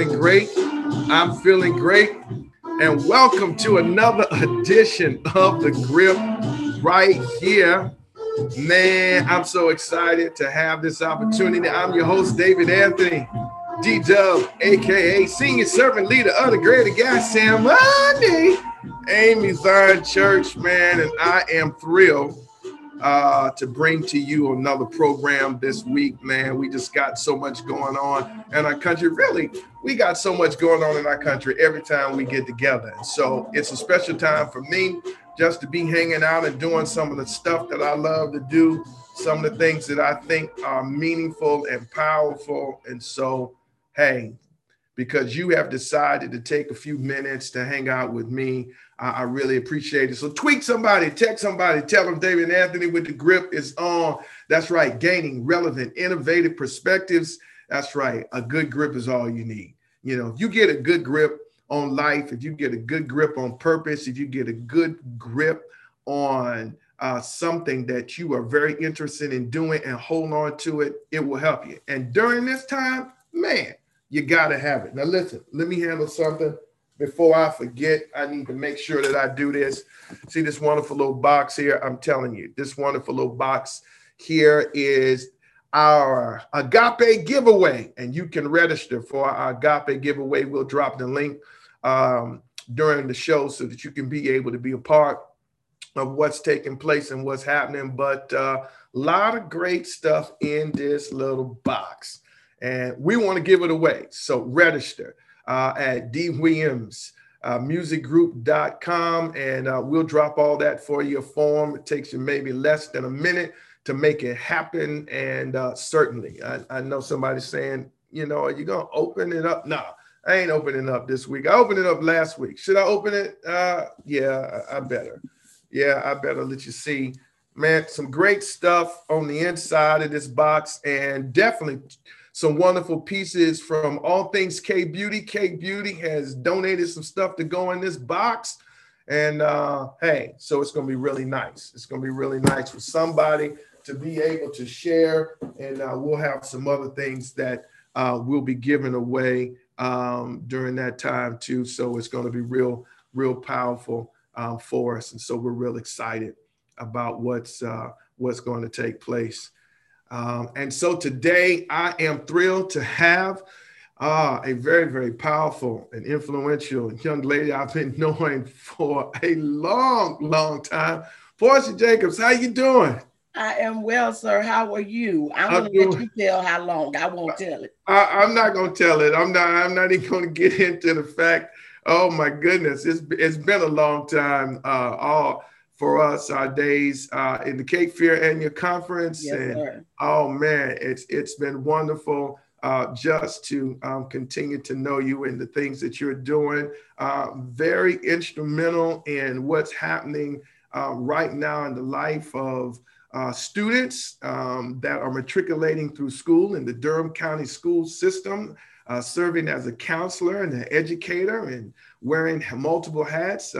feeling great. I'm feeling great. And welcome to another edition of The Grip right here. Man, I'm so excited to have this opportunity. I'm your host, David Anthony, D Dub, aka Senior Servant Leader of the Greater Gethsemane, AME Zion Church, man. And I am thrilled uh, to bring to you another program this week, man. We just got so much going on in our country. Really, we got so much going on in our country every time we get together. So it's a special time for me just to be hanging out and doing some of the stuff that I love to do, some of the things that I think are meaningful and powerful. And so, hey, because you have decided to take a few minutes to hang out with me. I, I, really appreciate it. So tweet somebody, text somebody, tell them David Anthony with the grip is on. That's right, gaining relevant, innovative perspectives. That's right, a good grip is all you need. You know, if you get a good grip on life, if you get a good grip on purpose, if you get a good grip on uh, something that you are very interested in doing and hold on to it, it will help you. And during this time, man, you got to have it. Now, listen, let me handle something before I forget. I need to make sure that I do this. See this wonderful little box here? I'm telling you, this wonderful little box here is our agape giveaway, and you can register for our agape giveaway. We'll drop the link um, during the show so that you can be able to be a part of what's taking place and what's happening. But a uh, lot of great stuff in this little box and we want to give it away. So register uh, at D Williams. Uh, and uh, we'll drop all that for you. A form it takes you maybe less than a minute to make it happen and uh, certainly. I, I, know somebody's saying you know are you gonna open it up? No i ain't opening up this week. I opened it up last week. Should i open it? Uh, yeah I, I better. Yeah i better let you see. Man some great stuff on the inside of this box and definitely some wonderful pieces from All Things K Beauty. K Beauty has donated some stuff to go in this box. And uh, hey, so it's going to be really nice. It's going to be really nice for somebody to be able to share. And uh, we'll have some other things that uh, we'll be giving away um, during that time too. So it's going to be real, real powerful um, for us. And so we're real excited about what's uh, what's going to take place. Um, and so today I am thrilled to have uh, a very, very powerful and influential young lady I've been knowing for a long, long time. Portia Jacobs, how you doing? I am well, sir. How are you? I'm, I'm gonna let you tell how long. I won't tell it. I, am not gonna tell it. I'm not. I'm not even gonna get into the fact. Oh my goodness, it's it's been a long time. Uh, all for us our days uh, in the Cape Fear Annual Conference. Yes, and sir. oh man, it's it's been wonderful uh, just to um, continue to know you and the things that you're doing. Uh, very instrumental in what's happening uh, right now in the life of uh, students um, that are matriculating through school in the Durham County school system. Uh, serving as a counselor and an educator and wearing multiple hats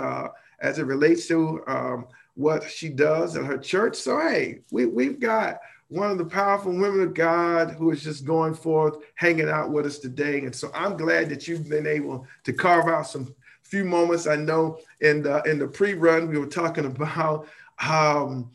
as it relates to um, what she does at her church. So, hey, we, we've got one of the powerful women of God who is just going forth, hanging out with us today. And so I'm glad that you've been able to carve out some few moments. I know in the in the pre-run we were talking about um,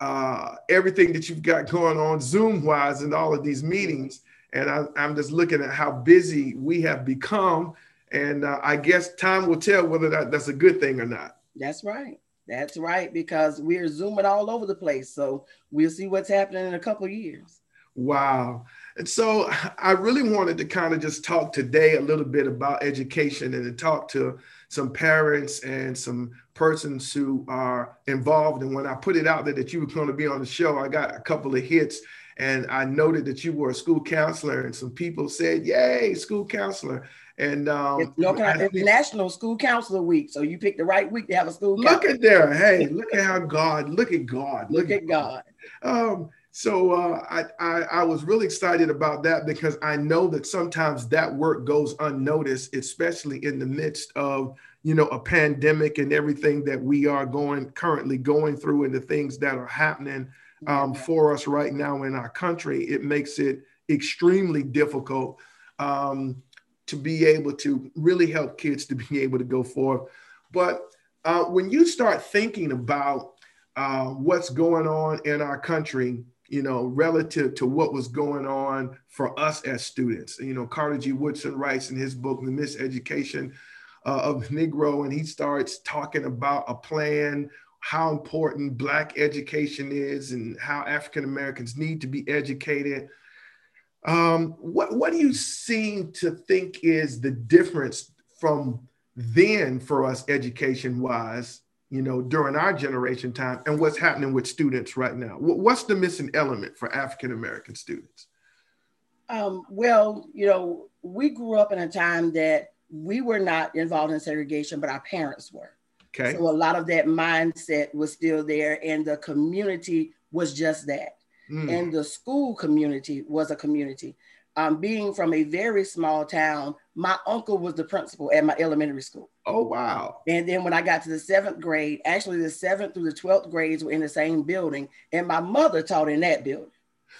uh, everything that you've got going on Zoom wise in all of these meetings. And I, am just looking at how busy we have become. And uh, I guess time will tell whether that, that's a good thing or not. That's right. That's right, because we're zooming all over the place. So we'll see what's happening in a couple years. Wow. And so I really wanted to kind of just talk today a little bit about education and to talk to some parents and some persons who are involved. And when I put it out there that you were going to be on the show, I got a couple of hits and I noted that you were a school counselor and some people said, Yay, school counselor. And um, it's, Carolina, it's National School Counselor Week, so you picked the right week to have a school. Look counselor. at there, hey, look at how God, look at God, look, look at God. God. Um, so uh, I, I, I was really excited about that because I know that sometimes that work goes unnoticed, especially in the midst of you know a pandemic and everything that we are going currently going through and the things that are happening um, for us right now in our country. It makes it extremely difficult. Um, to be able to really help kids to be able to go forth. But uh, when you start thinking about uh, what's going on in our country, you know, relative to what was going on for us as students, you know, Carter G. Woodson writes in his book, The Miseducation uh, of Negro, and he starts talking about a plan how important Black education is and how African Americans need to be educated. Um, what, what do you seem to think is the difference from then for us education wise, you know, during our generation time and what's happening with students right now? What's the missing element for African American students? Um, well, you know, we grew up in a time that we were not involved in segregation, but our parents were. Okay. So a lot of that mindset was still there, and the community was just that. Mm. And the school community was a community. Um, being from a very small town, my uncle was the principal at my elementary school. Oh, wow. And then when I got to the seventh grade, actually the seventh through the 12th grades were in the same building, and my mother taught in that building.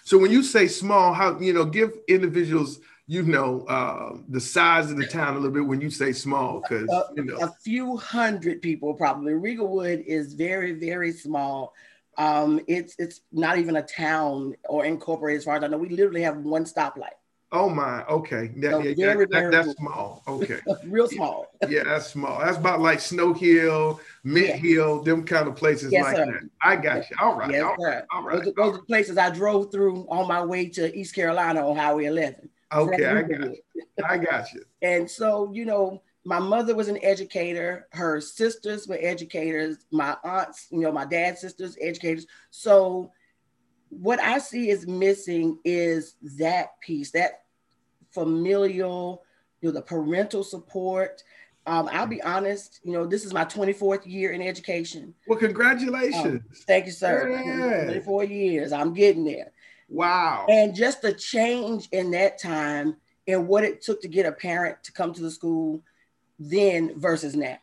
So when you say small, how, you know, give individuals you know uh, the size of the town a little bit when you say small because you know a few hundred people probably Riegelwood is very very small um, it's it's not even a town or incorporated as far as I know we literally have one stoplight Oh my, okay. That, so yeah, very, that, very that's small. Okay. Real small. yeah, that's small. That's about like Snow Hill, Mint yeah. Hill, them kind of places yes, like sir. that. I got you. All right. Yes, all right. All right. Those, those are places I drove through on my way to East Carolina on Highway 11. Okay, I got you. I got you. and so, you know, my mother was an educator. Her sisters were educators. My aunts, you know, my dad's sisters, educators. So what I see is missing is that piece, that familial, you know, the parental support. Um, I'll be honest, you know, this is my 24th year in education. Well, congratulations. Um, thank you, sir. Yeah. 24 years. I'm getting there. Wow. And just the change in that time and what it took to get a parent to come to the school then versus now.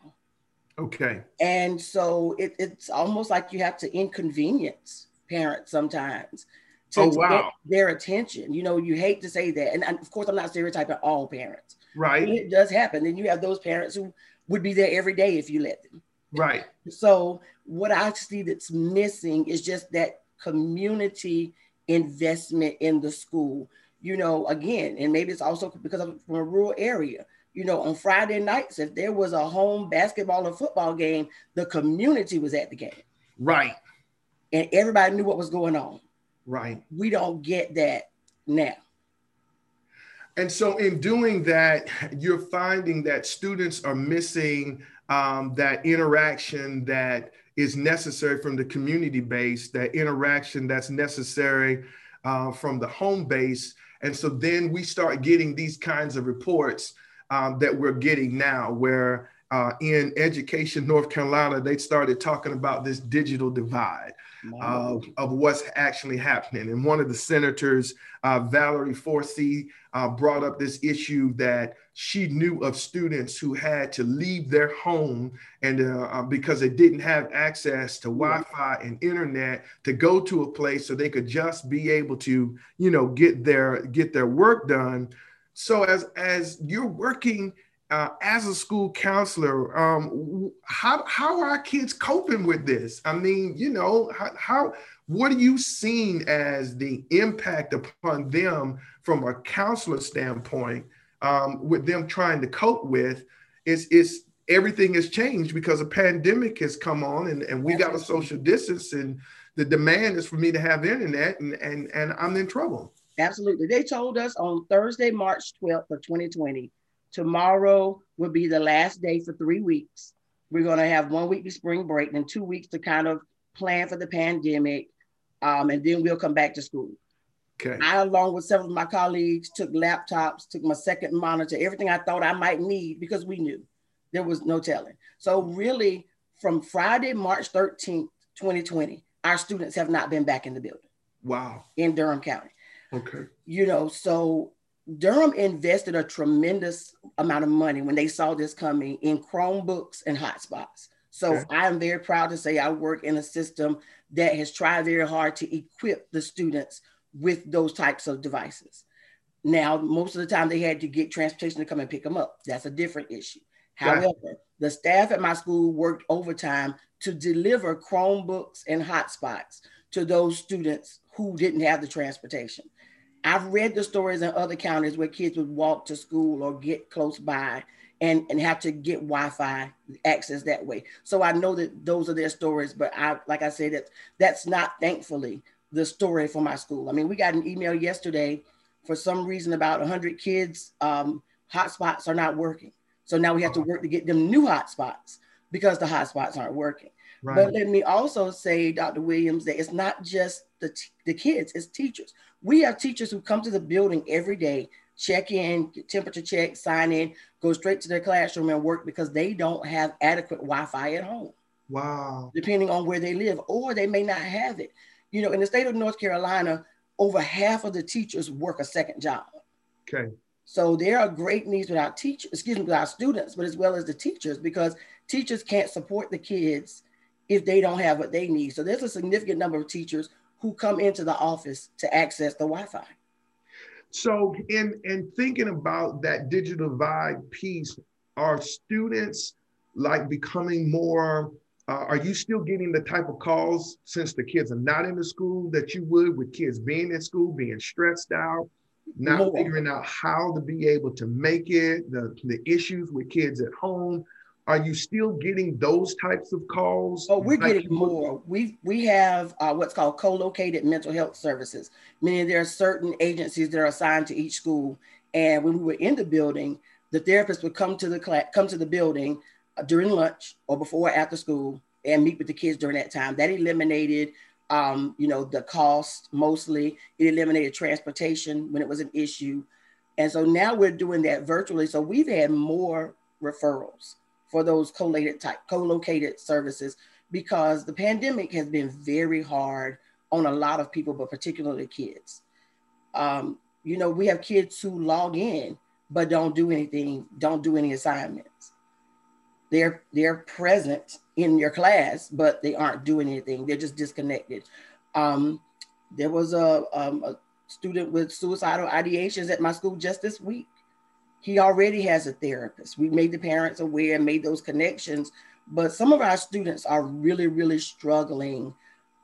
Okay. And so it, it's almost like you have to inconvenience parents sometimes to, oh, wow. get their attention. You know, you hate to say that. And, and, of course, I'm not stereotyping all parents. Right. It does happen. Then you have those parents who would be there every day if you let them. Right. So what I see that's missing is just that community investment in the school. You know, again, and maybe it's also because I'm from a rural area. You know, on Friday nights, if there was a home basketball or football game, the community was at the game. Right. And everybody knew what was going on. Right. We don't get that now. And so, in doing that, you're finding that students are missing um, that interaction that is necessary from the community base, that interaction that's necessary uh, from the home base. And so then we start getting these kinds of reports um, that we're getting now, where uh, in Education North Carolina, they started talking about this digital divide of, of what's actually happening. And one of the senators, uh, Valerie Forsyth, uh, brought up this issue that she knew of students who had to leave their home and uh, uh because they didn't have access to Wi-Fi and internet to go to a place so they could just be able to, you know, get their get their work done. So as as you're working uh, as a school counselor, um, how how are our kids coping with this? I mean, you know, how, how what are you seeing as the impact upon them from a counselor standpoint um, with them trying to cope with? Is is everything has changed because a pandemic has come on and, and we got a social distance and the demand is for me to have internet and, and, and I'm in trouble. Absolutely. They told us on Thursday, March 12th of 2020 Tomorrow will be the last day for three weeks. We're going to have one week to spring break and two weeks to kind of plan for the pandemic. Um, and then we'll come back to school. Okay. I, along with several of my colleagues, took laptops, took my second monitor, everything I thought I might need because we knew there was no telling. So, really, from Friday, March 13th, 2020, our students have not been back in the building. Wow. In Durham County. Okay. You know, so Durham invested a tremendous amount of money when they saw this coming in Chromebooks and hotspots. So okay. I am very proud to say I work in a system that has tried very hard to equip the students with those types of devices. Now, most of the time they had to get transportation to come and pick them up. That's a different issue. However, the staff at my school worked overtime to deliver Chromebooks and hotspots to those students who didn't have the transportation. I've read the stories in other counties where kids would walk to school or get close by and, and have to get Wi-Fi access that way. So I know that those are their stories, but I like I said that that's not thankfully the story for my school. I mean, we got an email yesterday for some reason about 100 kids um, hotspots are not working. So now we have to work to get them new hotspots because the hotspots aren't working. Right. But let me also say, Dr. Williams, that it's not just the, t- the kids, it's teachers. We have teachers who come to the building every day, check in, temperature check, sign in, go straight to their classroom and work because they don't have adequate Wi-Fi at home. Wow. Depending on where they live, or they may not have it. You know, in the state of North Carolina, over half of the teachers work a second job. Okay. So there are great needs with our teachers, excuse me, with our students, but as well as the teachers, because teachers can't support the kids if they don't have what they need. So there's a significant number of teachers who come into the office to access the Wi-Fi. So in in thinking about that digital divide piece, are students like becoming more uh, are you still getting the type of calls since the kids are not in the school that you would with kids being in school, being stressed out, not more. figuring out how to be able to make it, the, the issues with kids at home? Are you still getting those types of calls? Oh, we're getting more. We we have uh, what's called co-located mental health services, meaning there are certain agencies that are assigned to each school. And when we were in the building, the therapist would come to the class, come to the building, during lunch or before or after school and meet with the kids during that time. That eliminated, um, you know, the cost mostly. It eliminated transportation when it was an issue. And so now we're doing that virtually. So we've had more referrals for those co-located type co-located services because the pandemic has been very hard on a lot of people, but particularly kids. Um, you know, we have kids who log in but don't do anything, don't do any assignments they're they're present in your class, but they aren't doing anything. They're just disconnected. Um, there was a, um, a student with suicidal ideations at my school just this week. He already has a therapist. We made the parents aware and made those connections, but some of our students are really, really struggling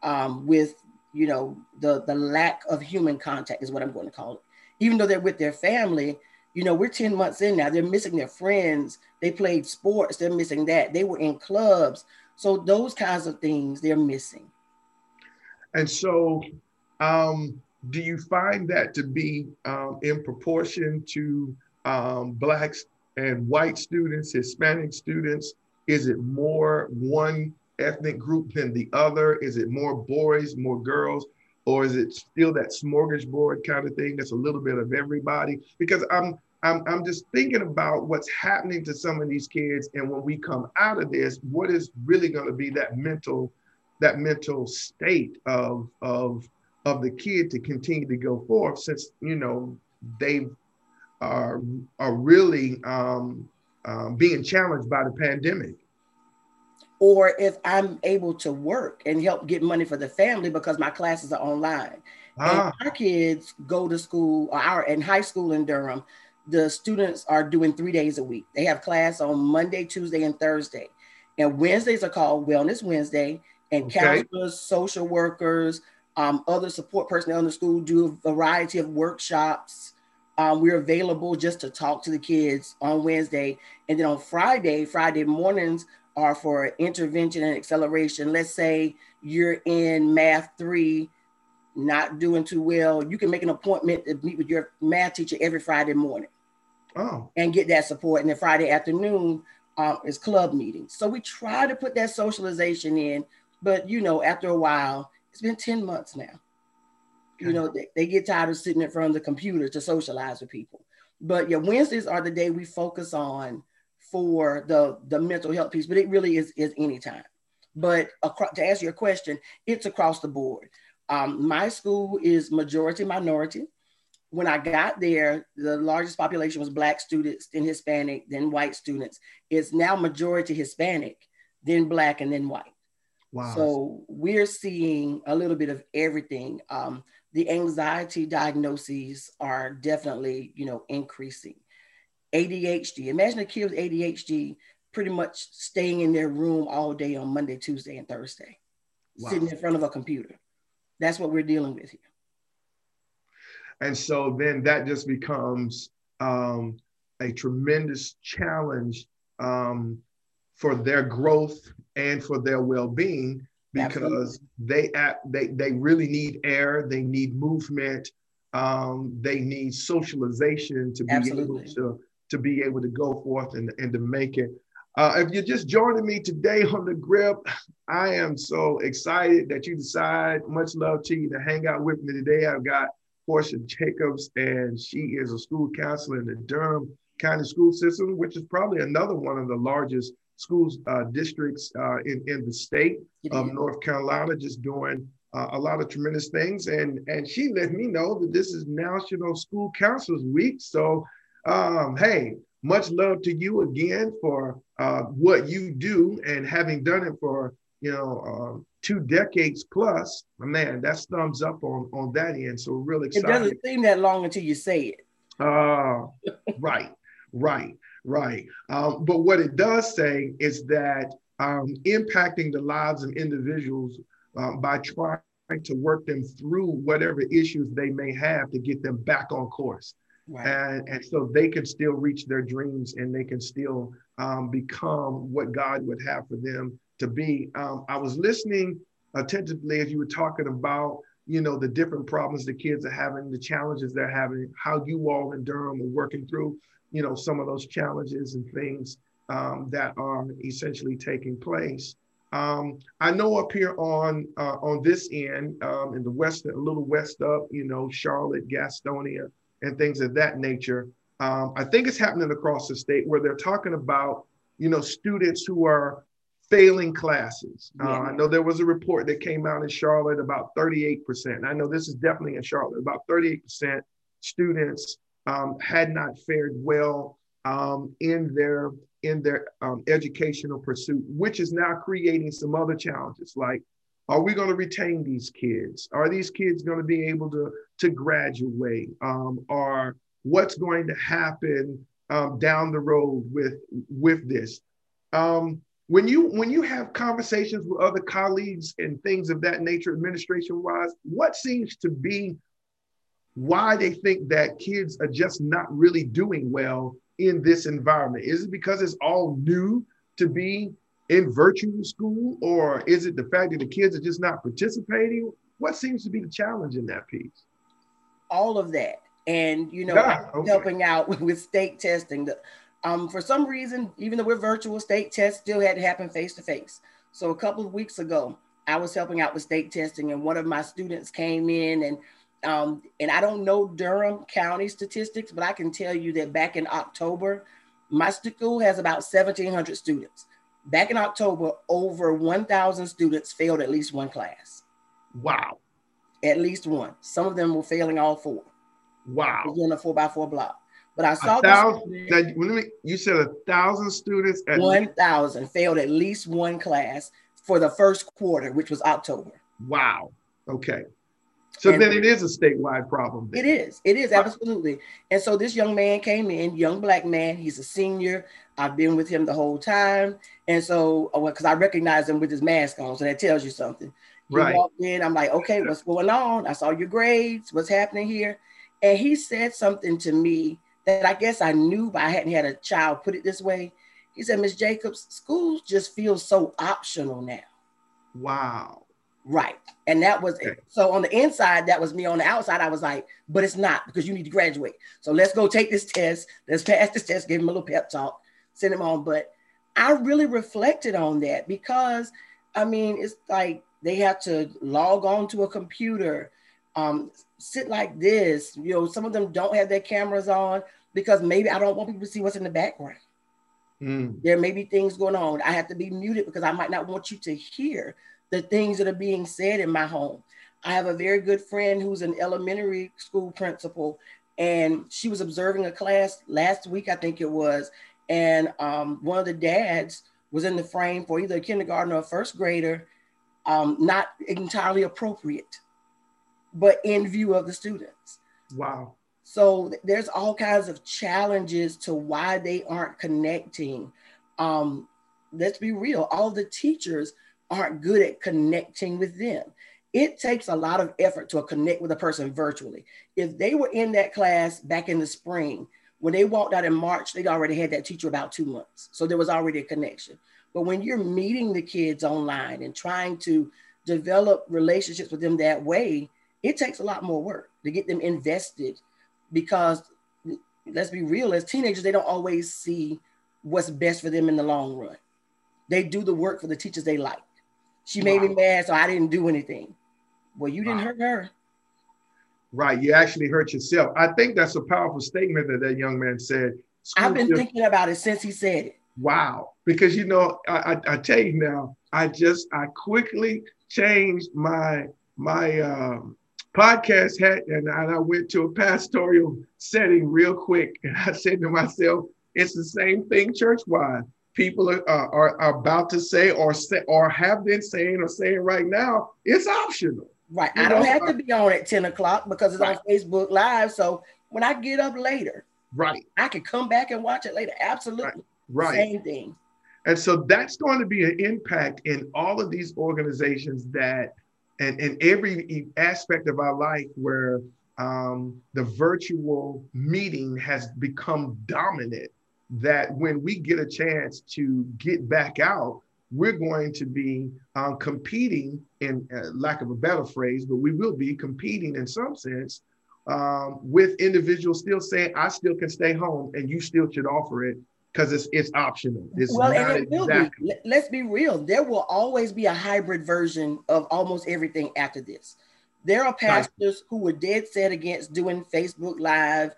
um, with, you know, the the lack of human contact is what I'm going to call it. Even though they're with their family, you know, we're 10 months in now. They're missing their friends. They played sports. They're missing that. They were in clubs. So those kinds of things they're missing. And so, um, do you find that to be um, in proportion to um, blacks and white students, Hispanic students? Is it more one ethnic group than the other? Is it more boys, more girls? or is it still that smorgasbord kind of thing that's a little bit of everybody because i'm i'm, I'm just thinking about what's happening to some of these kids and when we come out of this what is really going to be that mental that mental state of of of the kid to continue to go forth since you know they are are really um, um, being challenged by the pandemic or if I'm able to work and help get money for the family because my classes are online. Ah. And our kids go to school, our in high school in Durham, the students are doing three days a week. They have class on Monday, Tuesday, and Thursday. And Wednesdays are called Wellness Wednesday, and okay. counselors, social workers, um, other support personnel in the school do a variety of workshops. Um, we're available just to talk to the kids on Wednesday. And then on Friday, Friday mornings, are for intervention and acceleration. Let's say you're in math three, not doing too well. You can make an appointment to meet with your math teacher every Friday morning. Oh. And get that support. And then Friday afternoon um, is club meetings. So we try to put that socialization in, but you know, after a while, it's been 10 months now. Okay. You know, they, they get tired of sitting in front of the computer to socialize with people. But yeah, Wednesdays are the day we focus on for the the mental health piece, but it really is is anytime. But across, to answer your question, it's across the board. Um, my school is majority minority. When I got there, the largest population was Black students, then Hispanic, then white students. It's now majority Hispanic, then Black, and then white. Wow. So we're seeing a little bit of everything. Um, the anxiety diagnoses are definitely, you know, increasing. ADHD. Imagine a kid with ADHD pretty much staying in their room all day on Monday, Tuesday, and Thursday, wow. sitting in front of a computer. That's what we're dealing with here. And so then that just becomes um, a tremendous challenge um, for their growth and for their well-being because they they they really need air, they need movement, um, they need socialization to be Absolutely. able to to be able to go forth and, and to make it. Uh, if you're just joining me today on the grip, I am so excited that you decide. Much love to you to hang out with me today. I've got Portia Jacobs, and she is a school counselor in the Durham County School System, which is probably another one of the largest schools uh, districts uh, in, in the state of North Carolina, just doing uh, a lot of tremendous things. And, and she let me know that this is National School Counselors Week. So, um, hey, much love to you again for uh, what you do and having done it for, you know, um, two decades plus. Man, that's thumbs up on, on that end. So really excited. It doesn't seem that long until you say it. Uh, right, right. Right. Um, but what it does say is that um, impacting the lives of individuals um, by trying to work them through whatever issues they may have to get them back on course. Right. And, and so they can still reach their dreams and they can still um, become what God would have for them to be. Um, I was listening attentively as you were talking about you know the different problems the kids are having the challenges they're having how you all in durham are working through you know, some of those challenges and things um, that are essentially taking place. Um, I know up here on uh, on this end, um, in the west, a little west up, you know, Charlotte, Gastonia, and things of that nature. Um, I think it's happening across the state where they're talking about, you know, students who are failing classes. Uh, I know there was a report that came out in Charlotte about 38%. I know this is definitely in Charlotte, about 38% students um, had not fared well um, in their in their um, educational pursuit, which is now creating some other challenges like are we going to retain these kids? Are these kids going to be able to, to graduate? Um, or what's going to happen um, down the road with, with this? Um, when you when you have conversations with other colleagues and things of that nature, administration wise, what seems to be why they think that kids are just not really doing well in this environment. Is it because it's all new to be in virtual school, or is it the fact that the kids are just not participating? What seems to be the challenge in that piece? All of that. And, you know, yeah, okay. helping out with state testing. Um, for some reason, even though we're virtual, state tests still had to happen face to face. So a couple of weeks ago, I was helping out with state testing, and one of my students came in and um, and I don't know Durham County statistics, but I can tell you that back in October, my school has about 1,700 students. Back in October, over 1,000 students failed at least one class. Wow. At least one. Some of them were failing all four. Wow. On a four by four block. But I saw a thousand, that, you said a thousand students at 1,000 failed at least one class for the first quarter, which was October. Wow. Okay. So and then it is a statewide problem. Then. It is. It is absolutely. And so this young man came in, young black man. He's a senior. I've been with him the whole time, and so because uh, I recognize him with his mask on, so that tells you something. He right. walked in. I'm like, okay, what's going on? I saw your grades. What's happening here? And he said something to me that I guess I knew, but I hadn't had a child put it this way. He said, Miss Jacobs, schools just feel so optional now. Wow. Right. And that was okay. so on the inside, that was me. On the outside, I was like, but it's not because you need to graduate. So let's go take this test. Let's pass this test, give him a little pep talk, send him on. But I really reflected on that because I mean, it's like they have to log on to a computer, um, sit like this. You know, some of them don't have their cameras on because maybe I don't want people to see what's in the background. Mm. There may be things going on. I have to be muted because I might not want you to hear the things that are being said in my home. I have a very good friend who's an elementary school principal, and she was observing a class last week, I think it was, and um, one of the dads was in the frame for either a kindergarten or a first grader, um, not entirely appropriate. but in view of the students. Wow. So there's all kinds of challenges to why they aren't connecting. Um, let's be real, all the teachers aren't good at connecting with them. It takes a lot of effort to connect with a person virtually. If they were in that class back in the spring, when they walked out in March, they'd already had that teacher about two months. So there was already a connection. But when you're meeting the kids online and trying to develop relationships with them that way, it takes a lot more work to get them invested because let's be real, as teenagers, they don't always see what's best for them in the long run. They do the work for the teachers they like. She made wow. me mad, so I didn't do anything. Well, you didn't wow. hurt her. Right. You actually hurt yourself. I think that's a powerful statement that that young man said. I've been thinking about it since he said it. Wow. Because, you know, I, I, I tell you now, I just, I quickly changed my, my, um, podcast hat and I went to a pastoral setting real quick. And I said to myself, it's the same thing church wide. People are, are, are about to say or say or have been saying or saying right now, it's optional. Right. You I don't have to be on at 10 o'clock because it's right. on Facebook Live. So when I get up later, right, I can come back and watch it later. Absolutely. Right. right. Same thing. And so that's going to be an impact in all of these organizations that and in every aspect of our life where um, the virtual meeting has become dominant, that when we get a chance to get back out, we're going to be um, competing, in uh, lack of a better phrase, but we will be competing in some sense um, with individuals still saying, I still can stay home and you still should offer it because it's it's optional. It's well, and it will exactly. be. Let's be real. There will always be a hybrid version of almost everything after this. There are pastors right. who were dead set against doing Facebook Live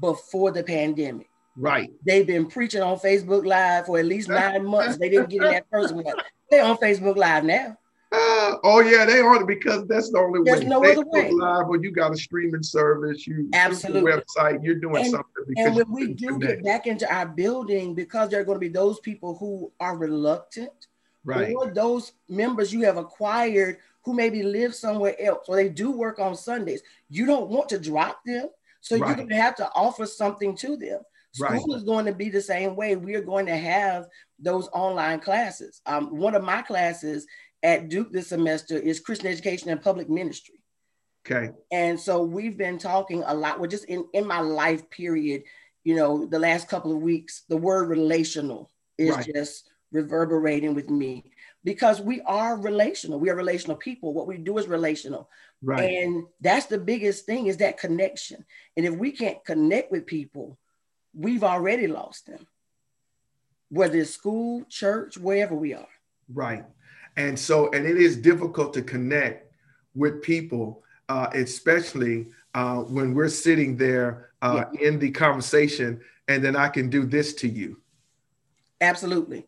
before the pandemic. Right. They've been preaching on Facebook Live for at least nine months. They didn't get in that first one. They're on Facebook Live now. Uh, oh yeah, they are because that's the only way There's way. no Facebook other way. Live, or you got a streaming service, you absolutely website, you're doing and, something. and when we do connect. get back into our building, because there are going to be those people who are reluctant, right? Or those members you have acquired who maybe live somewhere else, or they do work on Sundays. You don't want to drop them, so right. you're going to have to offer something to them. School right. is going to be the same way. We are going to have those online classes. Um, one of my classes at Duke this semester is Christian education and public ministry. Okay. And so we've been talking a lot. We're just in, in my life period, you know, the last couple of weeks, the word relational is right. just reverberating with me because we are relational. We are relational people. What we do is relational. Right. And that's the biggest thing is that connection. And if we can't connect with people, we've already lost them. Whether it's school, church, wherever we are. Right. And so, and it is difficult to connect with people, uh, especially uh, when we're sitting there uh, yeah. in the conversation, and then I can do this to you. Absolutely.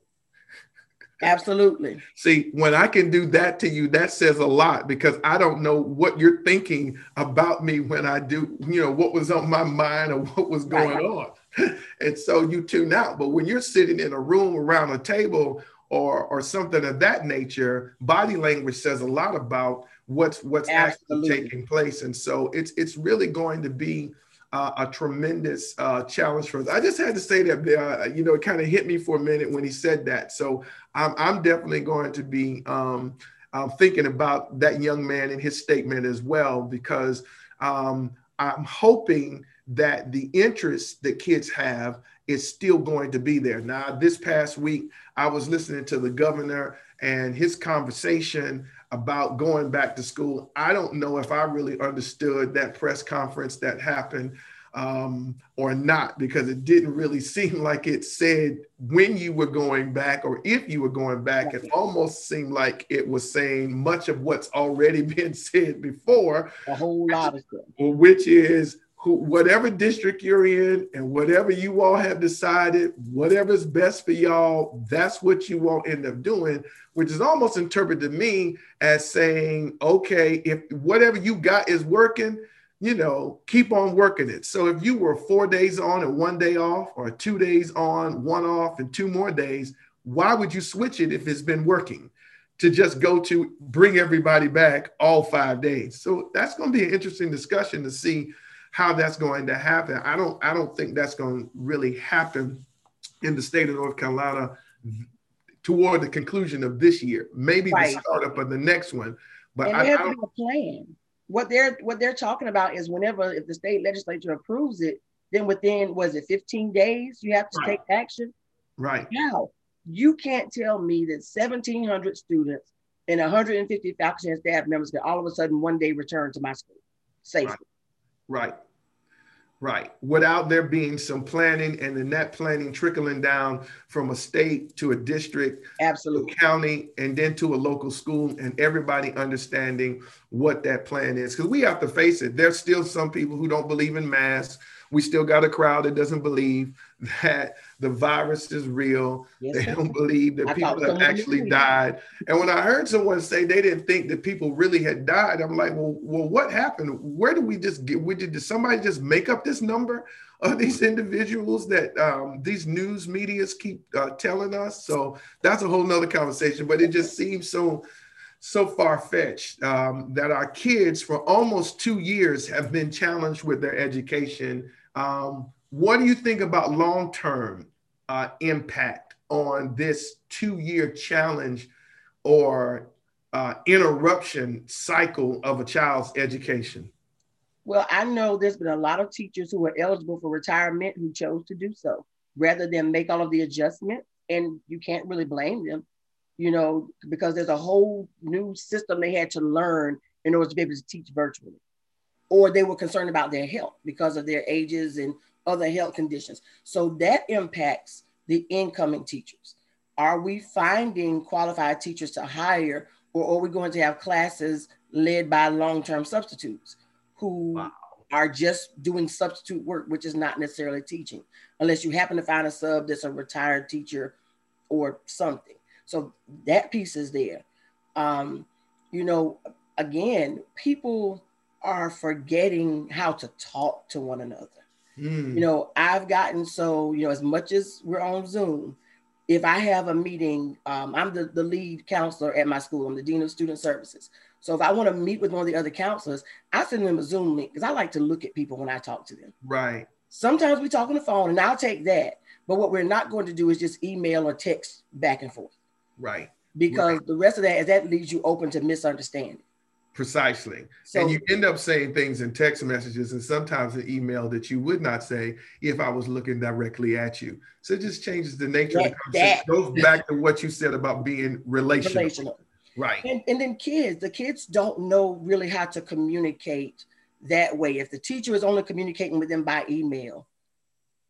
Absolutely. See, when I can do that to you, that says a lot because I don't know what you're thinking about me when I do, you know, what was on my mind or what was going right. on. and so you tune out. But when you're sitting in a room around a table or or something of that nature, body language says a lot about what's what's Absolutely. actually taking place, and so it's it's really going to be uh, a tremendous uh, challenge for us. I just had to say that uh, you know it kind of hit me for a minute when he said that. So I'm I'm definitely going to be um, um, thinking about that young man and his statement as well because um, I'm hoping that the interest that kids have is still going to be there. Now, this past week, I was listening to the governor and his conversation about going back to school. I don't know if I really understood that press conference that happened um, or not, because it didn't really seem like it said when you were going back or if you were going back. It almost seemed like it was saying much of what's already been said before. A whole lot of stuff. Which is who, whatever district you're in and whatever you all have decided, whatever's best for y'all, that's what you all end up doing, which is almost interpreted to me as saying, okay, if whatever you got is working, you know, keep on working it. So if you were four days on and one day off, or two days on, one off, and two more days, why would you switch it if it's been working? to just go to bring everybody back all five days. So that's going to be an interesting discussion to see how that's going to happen. I don't I don't think that's going to really happen in the state of North Carolina toward the conclusion of this year. Maybe right. the startup of the next one. But and I, have a plan. What they're what they're talking about is whenever if the state legislature approves it, then within was it 15 days you have to right. take action. Right. Now you can't tell me that 1,700 students and 150 faculty and staff members can all of a sudden one day return to my school safely. Right. Right. Right. Without there being some planning and then that planning trickling down from a state to a district, absolutely, county, and then to a local school, and everybody understanding what that plan is. Because we have to face it. There's still some people who don't believe in masks. We still got a crowd that doesn't believe that the virus is real. Yes, they don't believe that I people have actually died. And when I heard someone say they didn't think that people really had died, I'm like, well, well, what happened? Where did we just get? We did, did somebody just make up this number of these individuals that um, these news medias keep uh, telling us? So that's a whole nother conversation. But it just seems so so far fetched um, that our kids for almost two years have been challenged with their education. Um, what do you think about long term uh, impact on this two year challenge or uh, interruption cycle of a child's education? Well, I know there's been a lot of teachers who are eligible for retirement who chose to do so rather than make all of the adjustments. And you can't really blame them, you know, because there's a whole new system they had to learn in order to be able to teach virtually. Or they were concerned about their health because of their ages and other health conditions. So that impacts the incoming teachers. Are we finding qualified teachers to hire, or are we going to have classes led by long term substitutes who wow. are just doing substitute work, which is not necessarily teaching, unless you happen to find a sub that's a retired teacher or something? So that piece is there. Um, you know, again, people are forgetting how to talk to one another. Mm. You know, I've gotten so, you know, as much as we're on Zoom, if I have a meeting, um, I'm the, the lead counselor at my school, I'm the Dean of Student Services. So if I want to meet with one of the other counselors, I send them a Zoom link because I like to look at people when I talk to them. Right. Sometimes we talk on the phone and I'll take that. But what we're not going to do is just email or text back and forth. Right. Because right. the rest of that is that leaves you open to misunderstanding. Precisely. So, and you end up saying things in text messages and sometimes an email that you would not say if I was looking directly at you. So it just changes the nature that, of the conversation. That, goes back to what you said about being relational. relational. Right. And, and then kids, the kids don't know really how to communicate that way. If the teacher is only communicating with them by email,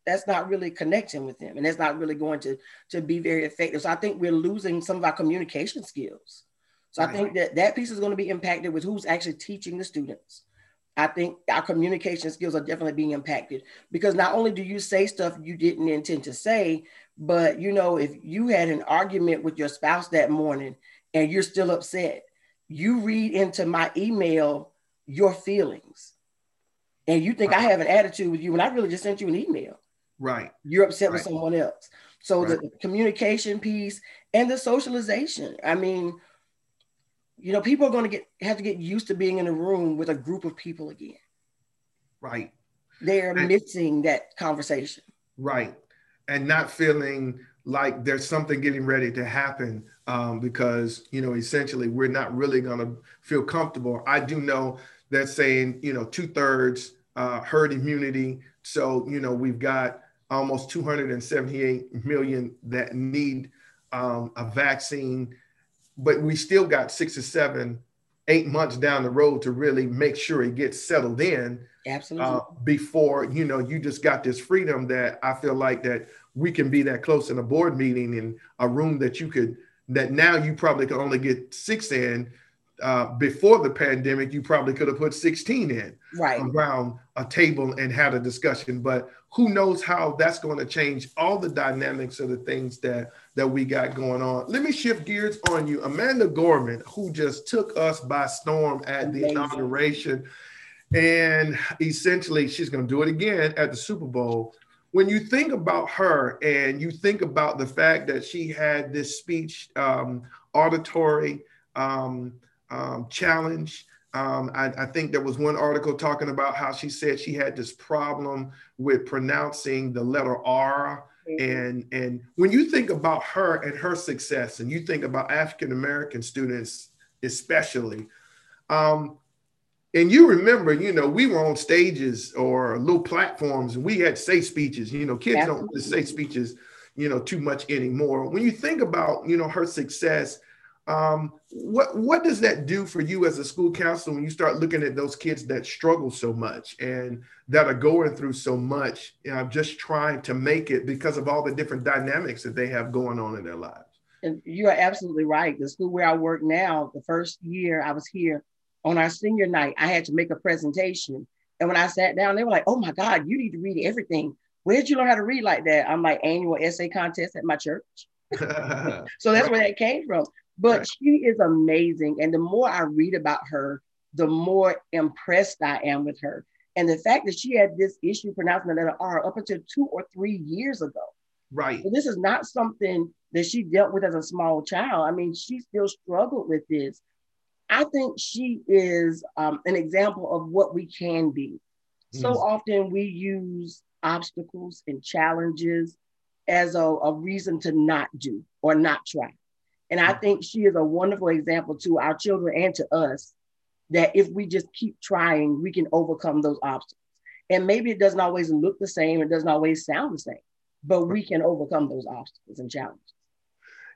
that's not really connecting with them and that's not really going to, to be very effective. So I think we're losing some of our communication skills. So right. I think that that piece is going to be impacted with who's actually teaching the students. I think our communication skills are definitely being impacted because not only do you say stuff you didn't intend to say, but you know, if you had an argument with your spouse that morning and you're still upset, you read into my email your feelings. And you think right. I have an attitude with you when I really just sent you an email. Right. You're upset right. with someone else. So right. the communication piece and the socialization. I mean, you know, people are going to get have to get used to being in a room with a group of people again. Right. They're and, missing that conversation. Right. And not feeling like there's something getting ready to happen um, because, you know, essentially we're not really going to feel comfortable. I do know that saying, you know, two thirds uh, herd immunity. So, you know, we've got almost 278 million that need um, a vaccine but we still got six or seven, eight months down the road to really make sure it gets settled in. Absolutely. Uh, before you know, you just got this freedom that I feel like that we can be that close in a board meeting in a room that you could that now you probably could only get six in uh, before the pandemic, you probably could have put 16 in right. around a table and had a discussion. But who knows how that's going to change all the dynamics of the things that that we got going on. Let me shift gears on you. Amanda Gorman, who just took us by storm at Amazing. the inauguration. And essentially, she's going to do it again at the Super Bowl. When you think about her and you think about the fact that she had this speech um, auditory um, um, challenge. Um, I, I, think there was one article talking about how she said she had this problem with pronouncing the letter R. Mm-hmm. And, and when you think about her and her success, and you think about African American students, especially, um, and you remember, you know, we were on stages or little platforms and we had say speeches. You know, kids Absolutely. don't say speeches, you know, too much anymore. When you think about, you know, her success, um, what what does that do for you as a school counselor when you start looking at those kids that struggle so much and that are going through so much, you know, just trying to make it because of all the different dynamics that they have going on in their lives? And you are absolutely right. The school where I work now, the first year I was here, on our senior night, I had to make a presentation. And when I sat down, they were like, oh my God, you need to read everything. Where'd you learn how to read like that? I'm like, annual essay contest at my church. so that's where that came from. But right. she is amazing. And the more I read about her, the more impressed I am with her. And the fact that she had this issue pronouncing the letter R up until two or three years ago. Right. So this is not something that she dealt with as a small child. I mean, she still struggled with this. I think she is um, an example of what we can be. So mm. often we use obstacles and challenges as a, a, reason to not do or not try. And I think she is a wonderful example to our children and to us that if we just keep trying, we can overcome those obstacles. And maybe it doesn't always look the same, it doesn't always sound the same, but we can overcome those obstacles and challenges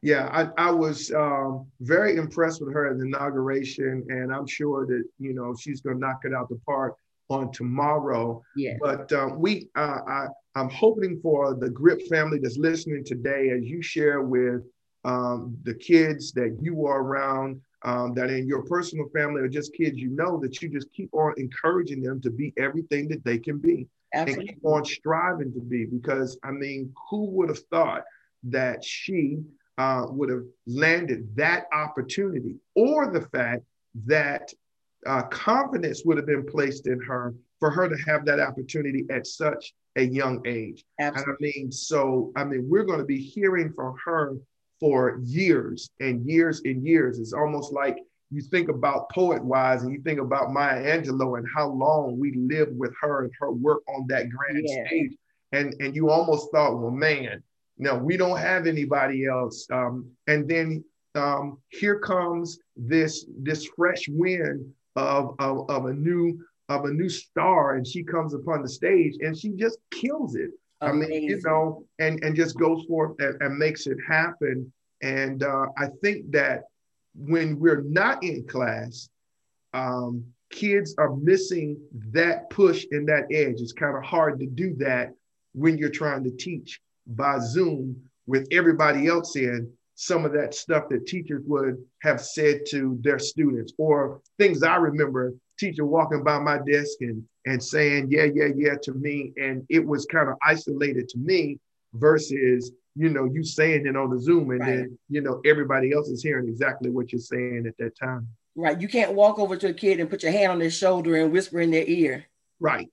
yeah, I, I was um, very impressed with her at the inauguration, and I'm sure that you know she's going to knock it out the park on tomorrow. Yeah. But uh, we, uh, I, I'm hoping for the Grip family that's listening today, as you share with um, the kids that you are around, um, that in your personal family or just kids you know, that you just keep on encouraging them to be everything that they can be, Absolutely. and keep on striving to be. Because I mean, who would have thought that she uh, would have landed that opportunity, or the fact that uh, confidence would have been placed in her for her to have that opportunity at such a young age. Absolutely. And I mean, so I mean, we're going to be hearing from her for years and years and years. It's almost like you think about poet wise and you think about Maya Angelou and how long we lived with her and her work on that grand yeah. stage. And, and you almost thought, well, man, no, we don't have anybody else. Um, and then um, here comes this this fresh wind of, of, of a new of a new star, and she comes upon the stage and she just kills it. Amazing. I mean, you know, and and just goes forth and, and makes it happen. And uh, I think that when we're not in class, um, kids are missing that push and that edge. It's kind of hard to do that when you're trying to teach by Zoom with everybody else in some of that stuff that teachers would have said to their students or things I remember teacher walking by my desk and, and saying, yeah, yeah, yeah, to me. And it was kind of isolated to me versus, you know, you saying it on the Zoom and right. then, you know, everybody else is hearing exactly what you're saying at that time. Right. You can't walk over to a kid and put your hand on their shoulder and whisper in their ear. Right.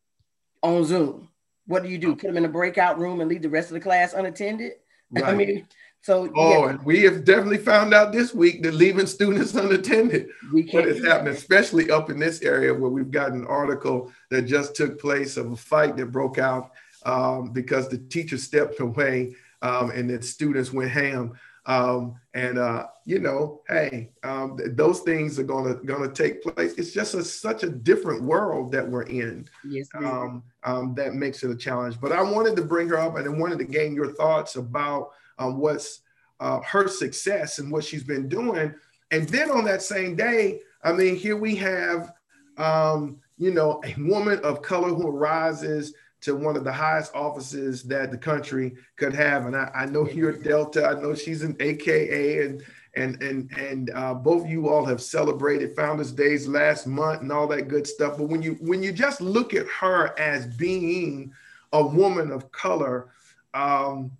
On Zoom what do you do? Uh-huh. Put them in a breakout room and leave the rest of the class unattended? Right. I mean, so oh, yeah. and we have definitely found out this week that leaving students unattended. We can't what is happening, especially up in this area where we've got an article that just took place of a fight that broke out um, because the teacher stepped away um, and then students went ham. Um, and uh, you know, hey, um, th- those things are gonna gonna take place. It's just a, such a different world that we're in. Yes, um, um, that makes it a challenge. But I wanted to bring her up and I wanted to gain your thoughts about um, what's uh, her success and what she's been doing. And then on that same day, I mean, here we have, um, you know, a woman of color who rises to one of the highest offices that the country could have. And I, I know you're Delta. I know she's an AKA, and and and and uh, both you all have celebrated Founders Days last month and all that good stuff. But when you when you just look at her as being a woman of color, um,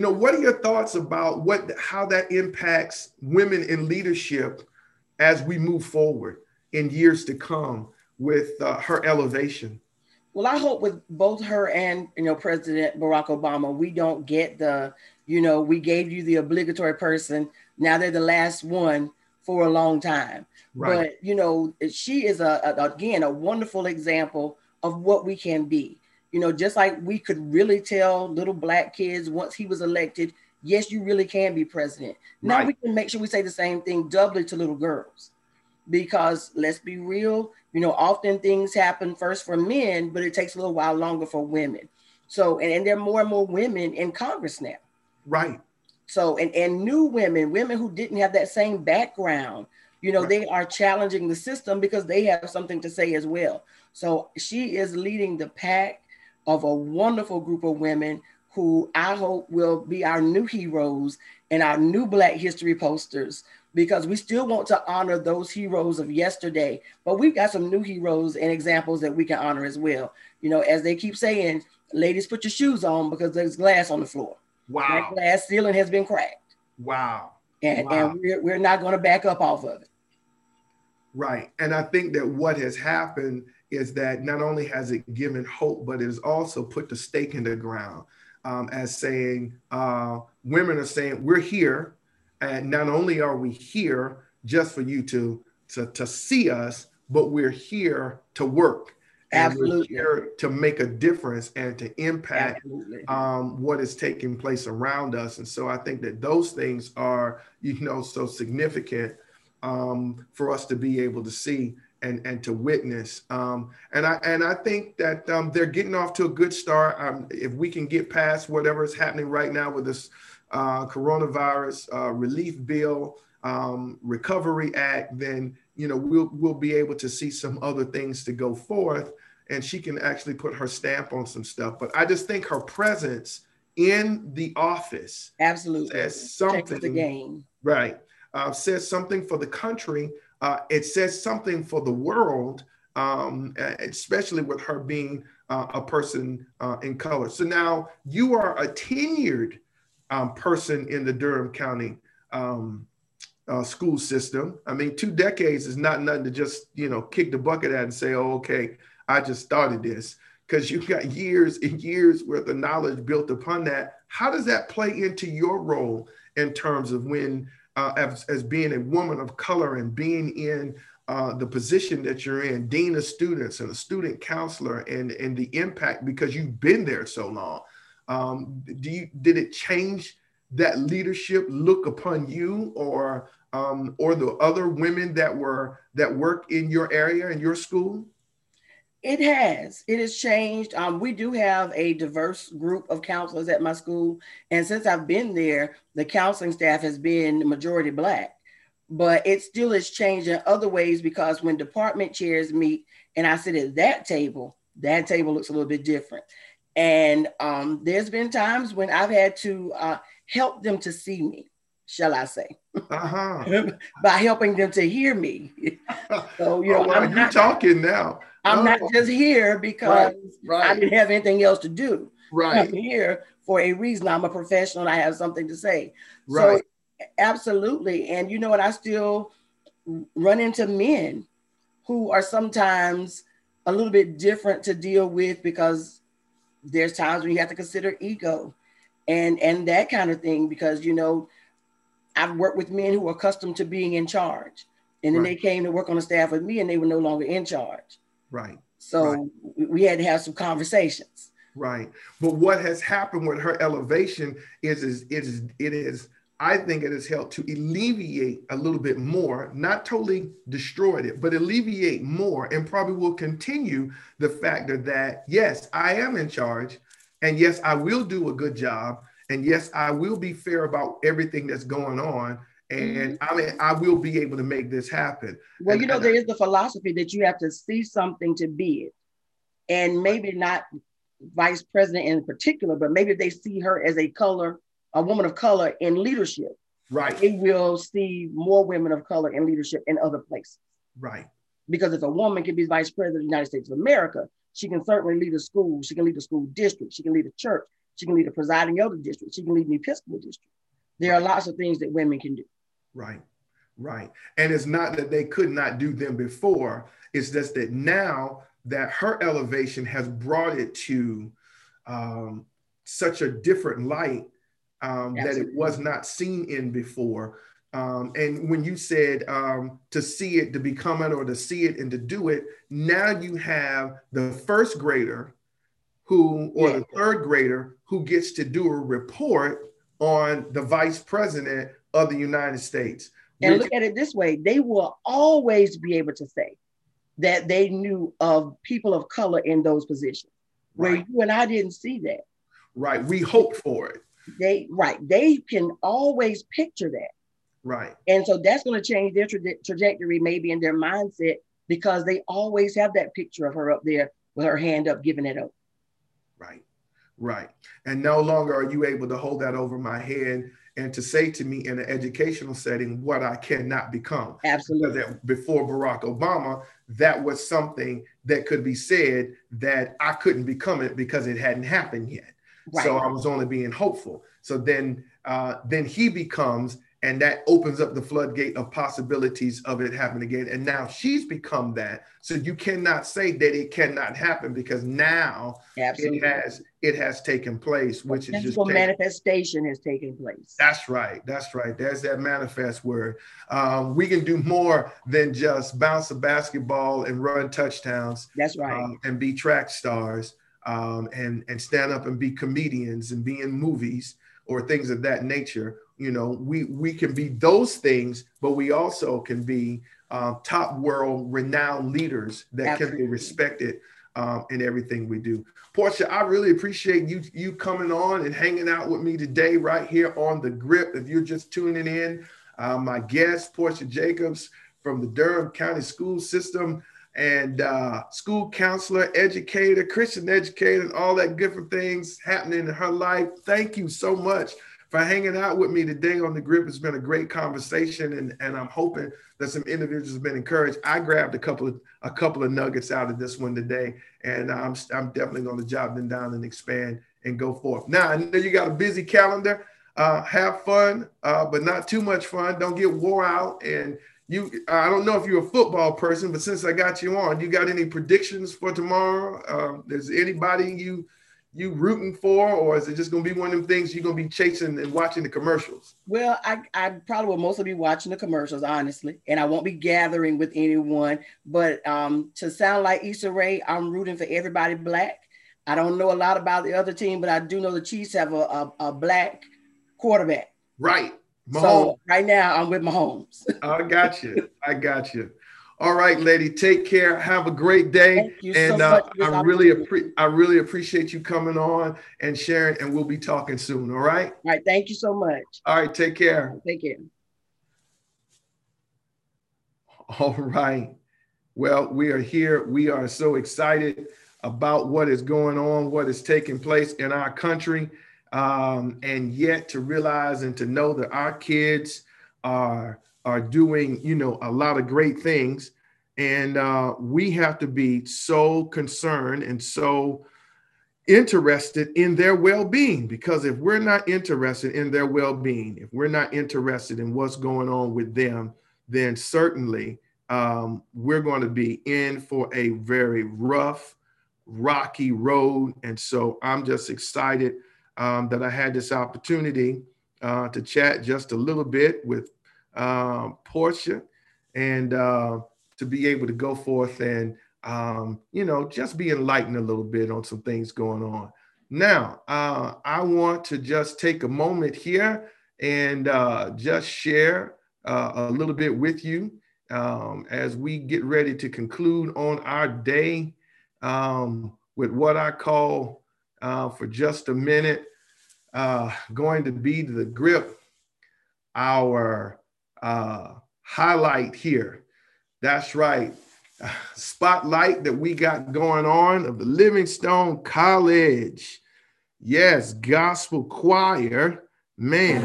you know, what are your thoughts about what how that impacts women in leadership as we move forward in years to come with uh, her elevation? Well, I hope with both her and you know President Barack Obama, we don't get the you know we gave you the obligatory person. Now they're the last one for a long time. Right. But you know, she is a, a again a wonderful example of what we can be. You know, just like we could really tell little black kids once he was elected, yes, you really can be president. Now right. we can make sure we say the same thing doubly to little girls. Because let's be real, you know, often things happen first for men, but it takes a little while longer for women. So, and, and there are more and more women in Congress now. Right. So, and, and new women, women who didn't have that same background, you know, right. they are challenging the system because they have something to say as well. So she is leading the pack of a wonderful group of women who I hope will be our new heroes and our new Black history posters because we still want to honor those heroes of yesterday. But we've got some new heroes and examples that we can honor as well. You know, as they keep saying, ladies, put your shoes on because there's glass on the floor. Wow. That glass ceiling has been cracked. Wow. And, wow. and we're, we're not going to back up off of it. Right. And I think that what has happened is that not only has it given hope, but it has also put the stake in the ground um, as saying, uh, women are saying, we're here. And not only are we here just for you to, to, to see us, but we're here to work Absolutely. to make a difference and to impact um, what is taking place around us. And so I think that those things are, you know, so significant um, for us to be able to see and, and to witness. Um, and I and I think that um, they're getting off to a good start. Um, if we can get past whatever is happening right now with this uh, coronavirus uh, relief bill, um, recovery act, then you know we'll we'll be able to see some other things to go forth and she can actually put her stamp on some stuff. But i just think her presence in the office absolutely. says something the game. Right. Uh, says something for the country uh, it says something for the world um, especially with her being uh, a person uh, in color so now you are a tenured um, person in the durham county um, uh, school system. I mean, two decades is not nothing to just you know kick the bucket at and say, "Oh, okay, I just started this." Because you've got years and years worth of knowledge built upon that. How does that play into your role in terms of when, uh, as, as being a woman of color and being in uh, the position that you're in, dean of students and a student counselor, and and the impact because you've been there so long. Um, do you did it change that leadership look upon you, or um, or the other women that were that work in your area in your school? It has. It has changed. Um, we do have a diverse group of counselors at my school, and since I've been there, the counseling staff has been majority black. But it still has changed in other ways because when department chairs meet and I sit at that table, that table looks a little bit different. And um, there's been times when I've had to uh, help them to see me shall I say, uh-huh. by helping them to hear me. so you know, oh, I'm not, talking now. I'm oh. not just here because right, right. I didn't have anything else to do. Right. I'm here for a reason. I'm a professional. I have something to say. Right. So absolutely. And you know what? I still run into men who are sometimes a little bit different to deal with because there's times when you have to consider ego and and that kind of thing because you know I've worked with men who are accustomed to being in charge. And then right. they came to work on the staff with me and they were no longer in charge. Right. So right. we had to have some conversations. Right. But what has happened with her elevation is, is it is it is I think it has helped to alleviate a little bit more, not totally destroyed it, but alleviate more and probably will continue the factor that yes, I am in charge and yes, I will do a good job and yes, I will be fair about everything that's going on. And mm-hmm. I mean, I will be able to make this happen. Well, and, you know, there is the philosophy that you have to see something to be it. And maybe not vice president in particular, but maybe they see her as a color, a woman of color in leadership. Right. They will see more women of color in leadership in other places. Right. Because if a woman can be vice president of the United States of America, she can certainly lead a school, she can lead a school district, she can lead a church, she can lead a presiding elder district. She can lead an Episcopal district. There are lots of things that women can do. Right, right. And it's not that they could not do them before. It's just that now that her elevation has brought it to um, such a different light um, that it was not seen in before. Um, and when you said um, to see it, to become it, or to see it and to do it, now you have the first grader who, or yeah. the third grader who gets to do a report on the vice president of the United States. And look at it this way they will always be able to say that they knew of people of color in those positions, where right. you and I didn't see that. Right. We hoped for it. They, right. They can always picture that. Right. And so that's going to change their tra- trajectory, maybe in their mindset, because they always have that picture of her up there with her hand up, giving it up. Right. And no longer are you able to hold that over my head and to say to me in an educational setting what I cannot become. Absolutely. That before Barack Obama, that was something that could be said that I couldn't become it because it hadn't happened yet. Right. So I was only being hopeful. So then, uh, then he becomes and that opens up the floodgate of possibilities of it happening again. And now she's become that. So you cannot say that it cannot happen because now Absolutely. it has it has taken place which is just taken, manifestation has taken place. That's right. That's right. There's that manifest word. Um, we can do more than just bounce a basketball and run touchdowns that's right. um, and be track stars um, and and stand up and be comedians and be in movies or things of that nature you know we we can be those things but we also can be uh, top world renowned leaders that Absolutely. can be respected um, in everything we do portia i really appreciate you you coming on and hanging out with me today right here on the grip if you're just tuning in uh, my guest portia jacobs from the durham county school system and uh, school counselor, educator, Christian educator, and all that different things happening in her life. Thank you so much for hanging out with me today on the grip. It's been a great conversation, and, and I'm hoping that some individuals have been encouraged. I grabbed a couple of a couple of nuggets out of this one today, and I'm I'm definitely going to jot them down and expand and go forth. Now I know you got a busy calendar. Uh, have fun, uh, but not too much fun. Don't get wore out. And you, I don't know if you're a football person, but since I got you on, you got any predictions for tomorrow? Uh, is anybody you you rooting for, or is it just going to be one of them things you're going to be chasing and watching the commercials? Well, I, I probably will mostly be watching the commercials, honestly, and I won't be gathering with anyone. But um, to sound like Issa Rae, I'm rooting for everybody black. I don't know a lot about the other team, but I do know the Chiefs have a, a, a black quarterback. Right. Mahomes. So right now I'm with Mahomes. I got you. I got you. All right, lady. Take care. Have a great day. and so uh, I really appre- I really appreciate you coming on and sharing. And we'll be talking soon. All right. All right. Thank you so much. All right. Take care. Take care. All right. Well, we are here. We are so excited about what is going on, what is taking place in our country, um, and yet to realize and to know that our kids are are doing, you know, a lot of great things. And uh, we have to be so concerned and so interested in their well being because if we're not interested in their well being, if we're not interested in what's going on with them, then certainly um, we're going to be in for a very rough, rocky road. And so I'm just excited um, that I had this opportunity uh, to chat just a little bit with um, Portia and uh, to be able to go forth and, um, you know, just be enlightened a little bit on some things going on. Now, uh, I want to just take a moment here and uh, just share uh, a little bit with you um, as we get ready to conclude on our day um, with what I call uh, for just a minute uh, going to be the grip, our uh, highlight here. That's right. Spotlight that we got going on of the Livingstone College. Yes, gospel choir, man.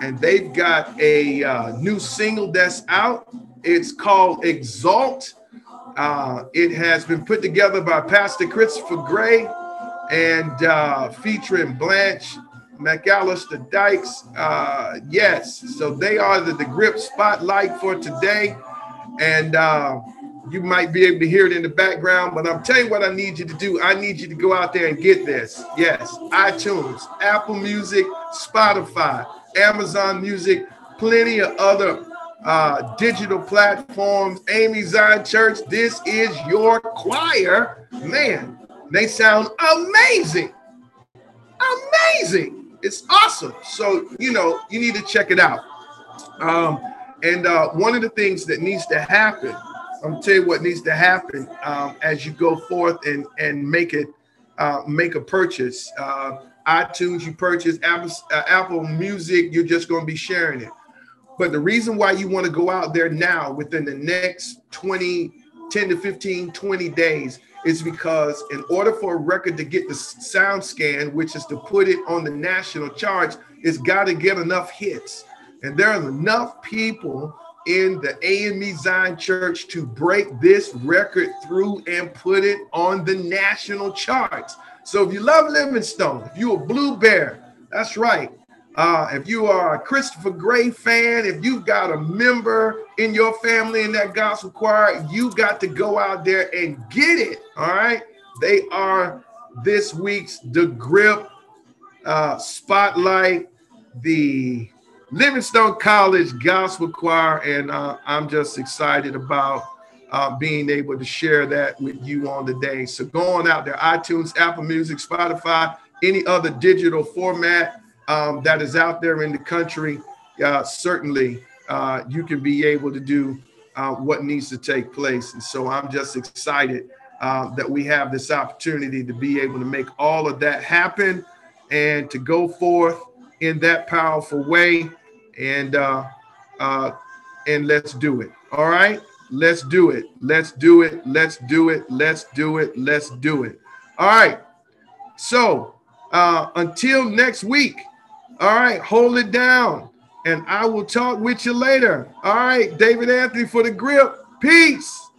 And they've got a uh, new single that's out. It's called Exalt. Uh, it has been put together by Pastor Christopher Gray and uh, featuring Blanche McAllister Dykes. Uh, yes, so they are the, the grip spotlight for today. And uh, you might be able to hear it in the background, but I'm telling you what I need you to do. I need you to go out there and get this. Yes, iTunes, Apple Music, Spotify, Amazon Music, plenty of other uh, digital platforms. AME Zion Church, this is your choir. Man, they sound amazing. Amazing. It's awesome. So, you know, you need to check it out. Um, and uh, one of the things that needs to happen, I'm tell you what needs to happen um, as you go forth and and make it uh, make a purchase. Uh, iTunes, you purchase Apple, uh, Apple Music, you're just gonna be sharing it. But the reason why you want to go out there now within the next 20, 10 to 15, 20 days is because in order for a record to get the SoundScan, which is to put it on the national charts, it's got to get enough hits. And there are enough people in the AME Zion Church to break this record through and put it on the national charts. So if you love Livingstone, if you're a Blue Bear, that's right. Uh, if you are a Christopher Gray fan, if you've got a member in your family in that gospel choir, you got to go out there and get it. All right. They are this week's The Grip uh, Spotlight, the Livingstone College Gospel Choir, and uh, I'm just excited about uh, being able to share that with you on the day. So going out there, iTunes, Apple Music, Spotify, any other digital format um, that is out there in the country, uh, certainly uh, you can be able to do uh, what needs to take place. And so I'm just excited uh, that we have this opportunity to be able to make all of that happen and to go forth in that powerful way and uh, uh, and let's do it. All right, let's do it. Let's do it. Let's do it. Let's do it. Let's do it. All right. So uh, until next week. All right, hold it down, and I will talk with you later. All right, David Anthony for the grip. Peace.